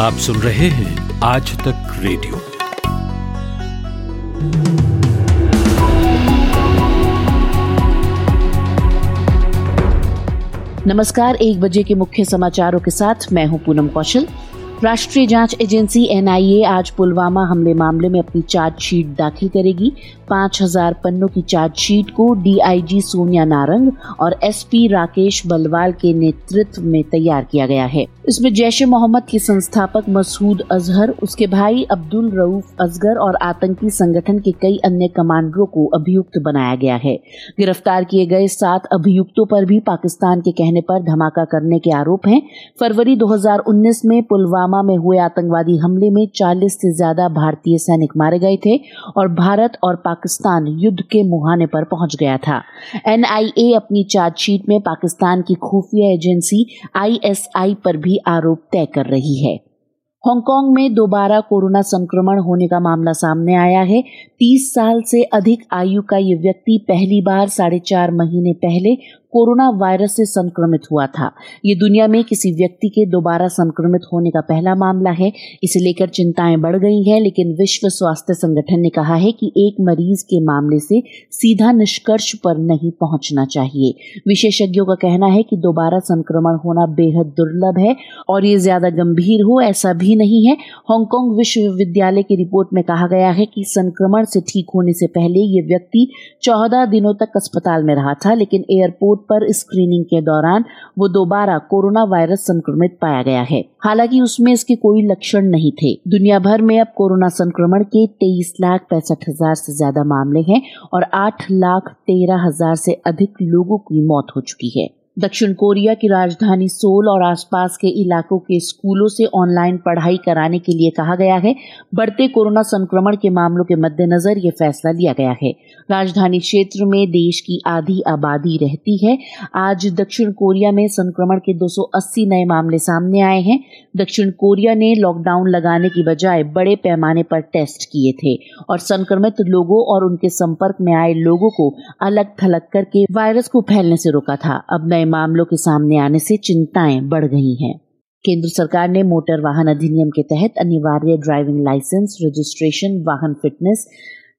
आप सुन रहे हैं आज तक रेडियो। नमस्कार, एक बजे के मुख्य समाचारों के साथ मैं हूँ पूनम कौशल। राष्ट्रीय जाँच एजेंसी एनआईए आज पुलवामा हमले मामले में अपनी चार्जशीट दाखिल करेगी। पाँच हज़ार पन्नों की चार्जशीट को डीआईजी सोनिया नारंग और एसपी राकेश बलवाल के नेतृत्व में तैयार किया गया है। इसमें जैश ए मोहम्मद के संस्थापक मसूद अजहर, उसके भाई अब्दुल रऊफ असगर और आतंकी संगठन के कई अन्य कमांडरों को अभियुक्त बनाया गया है। गिरफ़्तार किए गए सात अभियुक्तों पर भी पाकिस्तान के कहने पर धमाका करने के आरोप हैं। फरवरी 2019 में पुलवामा में हुए आतंकवादी हमले में 40 से ज़्यादा भारतीय सैनिक मारे गए थे और भारत और पाकिस्तान युद्ध के मुहाने पर पहुँच गया था। एनआईए अपनी चार्जशीट में पाकिस्तान की खुफिया एजेंसी आईएसआई पर भी आरोप तय कर रही है। हांगकांग में दोबारा कोरोना संक्रमण होने का मामला सामने आया है। 30 साल से अधिक आयु का ये व्यक्ति पहली बार साढ़े चार महीने पहले कोरोना वायरस से संक्रमित हुआ था। ये दुनिया में किसी व्यक्ति के दोबारा संक्रमित होने का पहला मामला है। इसे लेकर चिंताएँ बढ़ गई हैं, लेकिन विश्व स्वास्थ्य संगठन ने कहा है कि एक मरीज़ के मामले से सीधा निष्कर्ष पर नहीं पहुँचना चाहिए। विशेषज्ञों का कहना है कि दोबारा संक्रमण होना बेहद दुर्लभ है और ये ज़्यादा गंभीर हो, ऐसा भी नहीं है। हांगकांग विश्वविद्यालय की रिपोर्ट में कहा गया है कि संक्रमण से ठीक होने से पहले ये व्यक्ति चौदह दिनों तक अस्पताल में रहा था, लेकिन एयरपोर्ट पर स्क्रीनिंग के दौरान वो दोबारा कोरोना वायरस संक्रमित पाया गया है। हालाँकि उसमें इसके कोई लक्षण नहीं थे। दुनिया भर में अब कोरोना संक्रमण के तेईस लाख पैंसठ हज़ार से ज़्यादा मामले हैं और आठ लाख तेरह हज़ार से अधिक लोगों की मौत हो चुकी है। दक्षिण कोरिया की राजधानी सोल और आसपास के इलाकों के स्कूलों से ऑनलाइन पढ़ाई कराने के लिए कहा गया है। बढ़ते कोरोना संक्रमण के मामलों के मद्देनजर ये फैसला लिया गया है। राजधानी क्षेत्र में देश की आधी आबादी रहती है। आज दक्षिण कोरिया में संक्रमण के 280 नए मामले सामने आए हैं। दक्षिण कोरिया ने लॉकडाउन लगाने की बजाय बड़े पैमाने पर टेस्ट किए थे और संक्रमित लोगों और उनके संपर्क में आए लोगों को अलग थलग करके वायरस को फैलने से रोका था। अब नए मामलों के सामने आने से चिंताएँ बढ़ गई हैं। केंद्र सरकार ने मोटर वाहन अधिनियम के तहत अनिवार्य ड्राइविंग लाइसेंस, रजिस्ट्रेशन, वाहन फिटनेस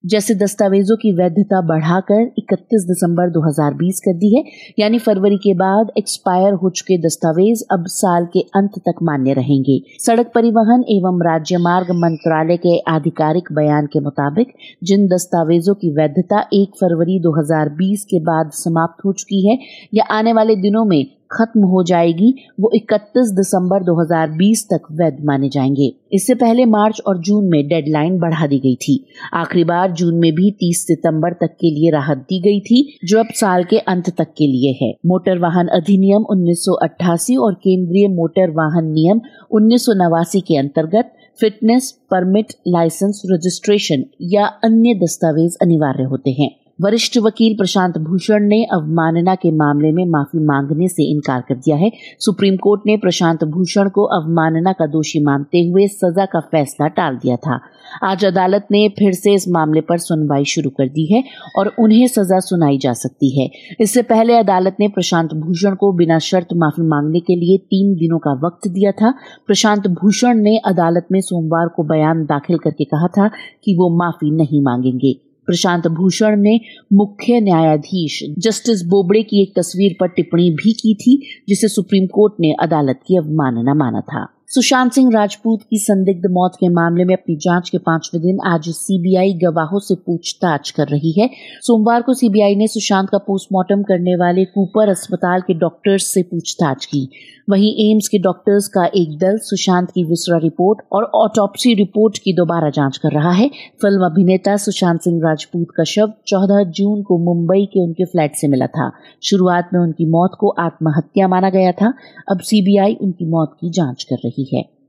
जैसे दस्तावेजों की वैधता बढ़ाकर 31 दिसंबर 2020 कर दी है, यानी फरवरी के बाद एक्सपायर हो चुके दस्तावेज़ अब साल के अंत तक मान्य रहेंगे। सड़क परिवहन एवं राज्य मार्ग मंत्रालय के आधिकारिक बयान के मुताबिक, जिन दस्तावेजों की वैधता 1 फरवरी 2020 के बाद समाप्त हो चुकी है, या आने वाले दिनों में खत्म हो जाएगी, वो 31 दिसंबर 2020 तक वैध माने जाएँगे। इससे पहले मार्च और जून में डेडलाइन बढ़ा दी गई थी। आखिरी बार जून में भी 30 सितंबर तक के लिए राहत दी गई थी, जो अब साल के अंत तक के लिए है। मोटर वाहन अधिनियम 1988 और केंद्रीय मोटर वाहन नियम उन्नीस सौ नवासी के अंतर्गत फिटनेस परमिट लाइसेंस रजिस्ट्रेशन या अन्य दस्तावेज़ अनिवार्य होते हैं। वरिष्ठ वकील प्रशांत भूषण ने अवमानना के मामले में माफ़ी मांगने से इनकार कर दिया है। सुप्रीम कोर्ट ने प्रशांत भूषण को अवमानना का दोषी मानते हुए सजा का फैसला टाल दिया था। आज अदालत ने फिर से इस मामले पर सुनवाई शुरू कर दी है और उन्हें सजा सुनाई जा सकती है। इससे पहले अदालत ने प्रशांत भूषण को बिना शर्त माफ़ी मांगने के लिए तीन दिनों का वक्त दिया था। प्रशांत भूषण ने अदालत में सोमवार को बयान दाखिल करके कहा था कि वो माफ़ी नहीं मांगेंगे। प्रशांत भूषण ने मुख्य न्यायाधीश जस्टिस बोबड़े की एक तस्वीर पर टिप्पणी भी की थी, जिसे सुप्रीम कोर्ट ने अदालत की अवमानना माना था। सुशांत सिंह राजपूत की संदिग्ध मौत के मामले में अपनी जाँच के पाँचवें दिन आज सीबीआई गवाहों से पूछताछ कर रही है। सोमवार को सीबीआई ने सुशांत का पोस्टमार्टम करने वाले कूपर अस्पताल के डॉक्टर्स से पूछताछ की। वहीं एम्स के डॉक्टर्स का एक दल सुशांत की विसरा रिपोर्ट और ऑटोप्सी रिपोर्ट की दोबारा जाँच कर रहा है। फ़िल्म अभिनेता सुशांत सिंह राजपूत का शव 14 जून को मुंबई के उनके फ्लैट से मिला था। शुरुआत में उनकी मौत को आत्महत्या माना गया था। अब सीबीआई उनकी मौत की जाँच कर रही है।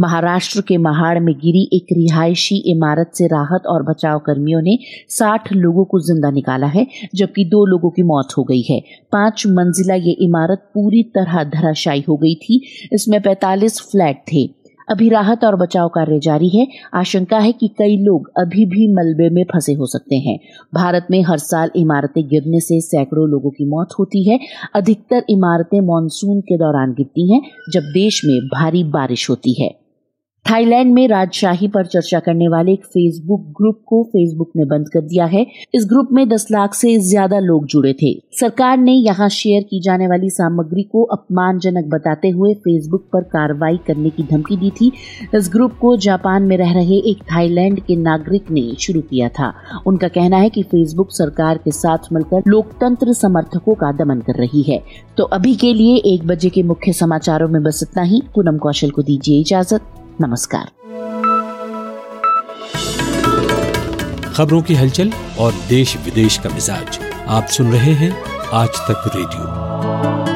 महाराष्ट्र के महाड़ में गिरी एक रिहायशी इमारत से राहत और बचाव कर्मियों ने 60 लोगों को ज़िंदा निकाला है, जबकि दो लोगों की मौत हो गई है। पाँच मंजिला ये इमारत पूरी तरह धराशायी हो गई थी। इसमें 45 फ्लैट थे। अभी राहत और बचाव कार्य जारी है। आशंका है कि कई लोग अभी भी मलबे में फंसे हो सकते हैं। भारत में हर साल इमारतें गिरने से सैकड़ों लोगों की मौत होती है। अधिकतर इमारतें मानसून के दौरान गिरती हैं, जब देश में भारी बारिश होती है। थाईलैंड में राजशाही पर चर्चा करने वाले एक फेसबुक ग्रुप को फेसबुक ने बंद कर दिया है। इस ग्रुप में 10 लाख से ज़्यादा लोग जुड़े थे। सरकार ने यहाँ शेयर की जाने वाली सामग्री को अपमानजनक बताते हुए फेसबुक पर कार्रवाई करने की धमकी दी थी। इस ग्रुप को जापान में रह रहे एक थाईलैंड के नागरिक ने शुरू किया था। उनका कहना है की फेसबुक सरकार के साथ मिलकर लोकतंत्र समर्थकों का दमन कर रही है। तो अभी के लिए एक बजे के मुख्य समाचारों में बस इतना ही। पूनम कौशल को दीजिए इजाज़त। नमस्कार। खबरों की हलचल और देश विदेश का मिजाज आप सुन रहे हैं आज तक रेडियो।